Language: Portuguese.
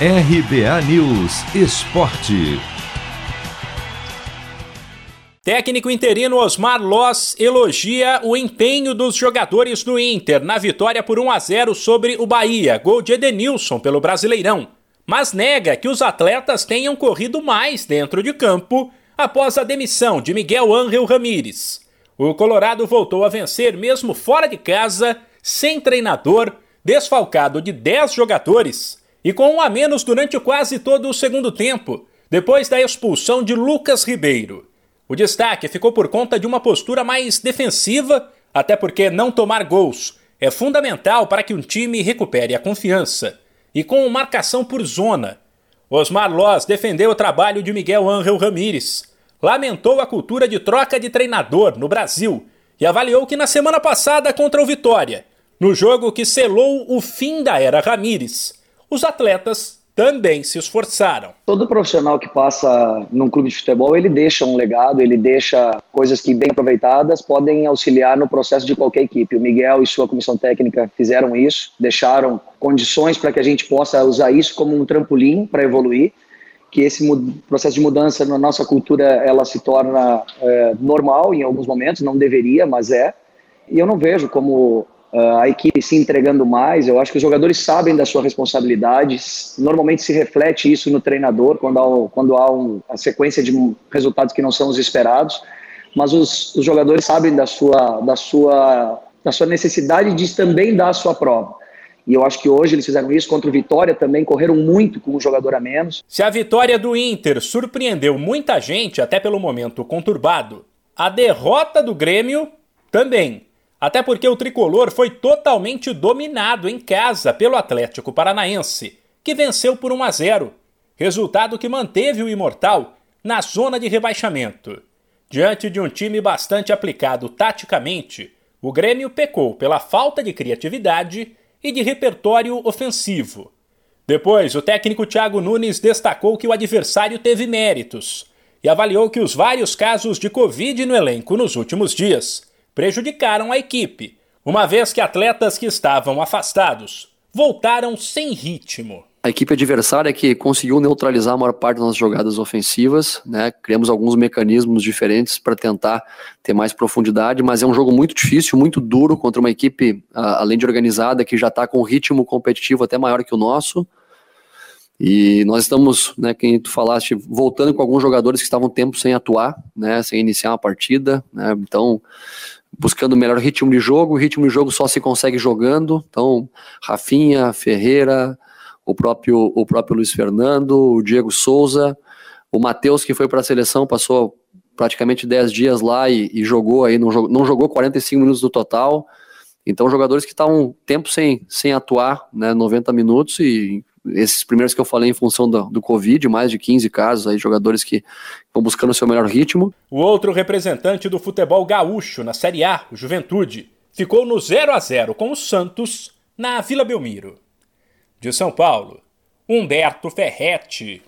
RBA News Esporte. Técnico interino Osmar Loss elogia o empenho dos jogadores do Inter na vitória por 1 a 0 sobre o Bahia, gol de Edenilson pelo Brasileirão, mas nega que os atletas tenham corrido mais dentro de campo após a demissão de Miguel Ángel Ramírez. O Colorado voltou a vencer mesmo fora de casa, sem treinador, desfalcado de 10 jogadores e com um a menos durante quase todo o segundo tempo, depois da expulsão de Lucas Ribeiro. O destaque ficou por conta de uma postura mais defensiva, até porque não tomar gols é fundamental para que um time recupere a confiança, e com marcação por zona. Osmar Loz defendeu o trabalho de Miguel Ángel Ramírez, lamentou a cultura de troca de treinador no Brasil e avaliou que na semana passada contra o Vitória, no jogo que selou o fim da era Ramírez, os atletas também se esforçaram. Todo profissional que passa num clube de futebol, ele deixa um legado, ele deixa coisas que, bem aproveitadas, podem auxiliar no processo de qualquer equipe. O Miguel e sua comissão técnica fizeram isso, deixaram condições para que a gente possa usar isso como um trampolim para evoluir, que esse processo de mudança na nossa cultura ela se torna é, normal em alguns momentos, não deveria, mas é. E eu não vejo como a equipe se entregando mais. Eu acho que os jogadores sabem da sua responsabilidade. Normalmente se reflete isso no treinador quando há, quando há um, a sequência de resultados que não são os esperados. Mas os, os jogadores sabem da sua, da, sua, da sua necessidade de também dar a sua prova. E eu acho que hoje eles fizeram isso contra o Vitória também, correram muito com um jogador a menos. Se a vitória do Inter surpreendeu muita gente, até pelo momento conturbado, a derrota do Grêmio também. Até porque o tricolor foi totalmente dominado em casa pelo Atlético Paranaense, que venceu por 1 a 0, resultado que manteve o Imortal na zona de rebaixamento. Diante de um time bastante aplicado taticamente, o Grêmio pecou pela falta de criatividade e de repertório ofensivo. Depois, o técnico Thiago Nunes destacou que o adversário teve méritos e avaliou que os vários casos de Covid no elenco nos últimos dias prejudicaram a equipe, uma vez que atletas que estavam afastados voltaram sem ritmo. A equipe adversária que conseguiu neutralizar a maior parte das jogadas ofensivas, né? Criamos alguns mecanismos diferentes para tentar ter mais profundidade, mas é um jogo muito difícil, muito duro contra uma equipe, além de organizada, que já está com um ritmo competitivo até maior que o nosso. E nós estamos, né, quem tu falaste, voltando com alguns jogadores que estavam tempo sem atuar, né, sem iniciar uma partida, né, então buscando o melhor ritmo de jogo. O ritmo de jogo só se consegue jogando. Então, Rafinha, Ferreira, o próprio, o próprio Luiz Fernando, o Diego Souza, o Matheus, que foi para a seleção, passou praticamente 10 dias lá e, e jogou aí, não jogou, não jogou 45 minutos do total. Então, jogadores que estavam tempo sem, sem atuar, né, 90 minutos, e esses primeiros que eu falei em função do, do Covid, mais de 15 casos aí, jogadores que vão buscando o seu melhor ritmo. O outro representante do futebol gaúcho na Série A, o Juventude, ficou no 0 a 0 com o Santos na Vila Belmiro. De São Paulo, Humberto Ferretti.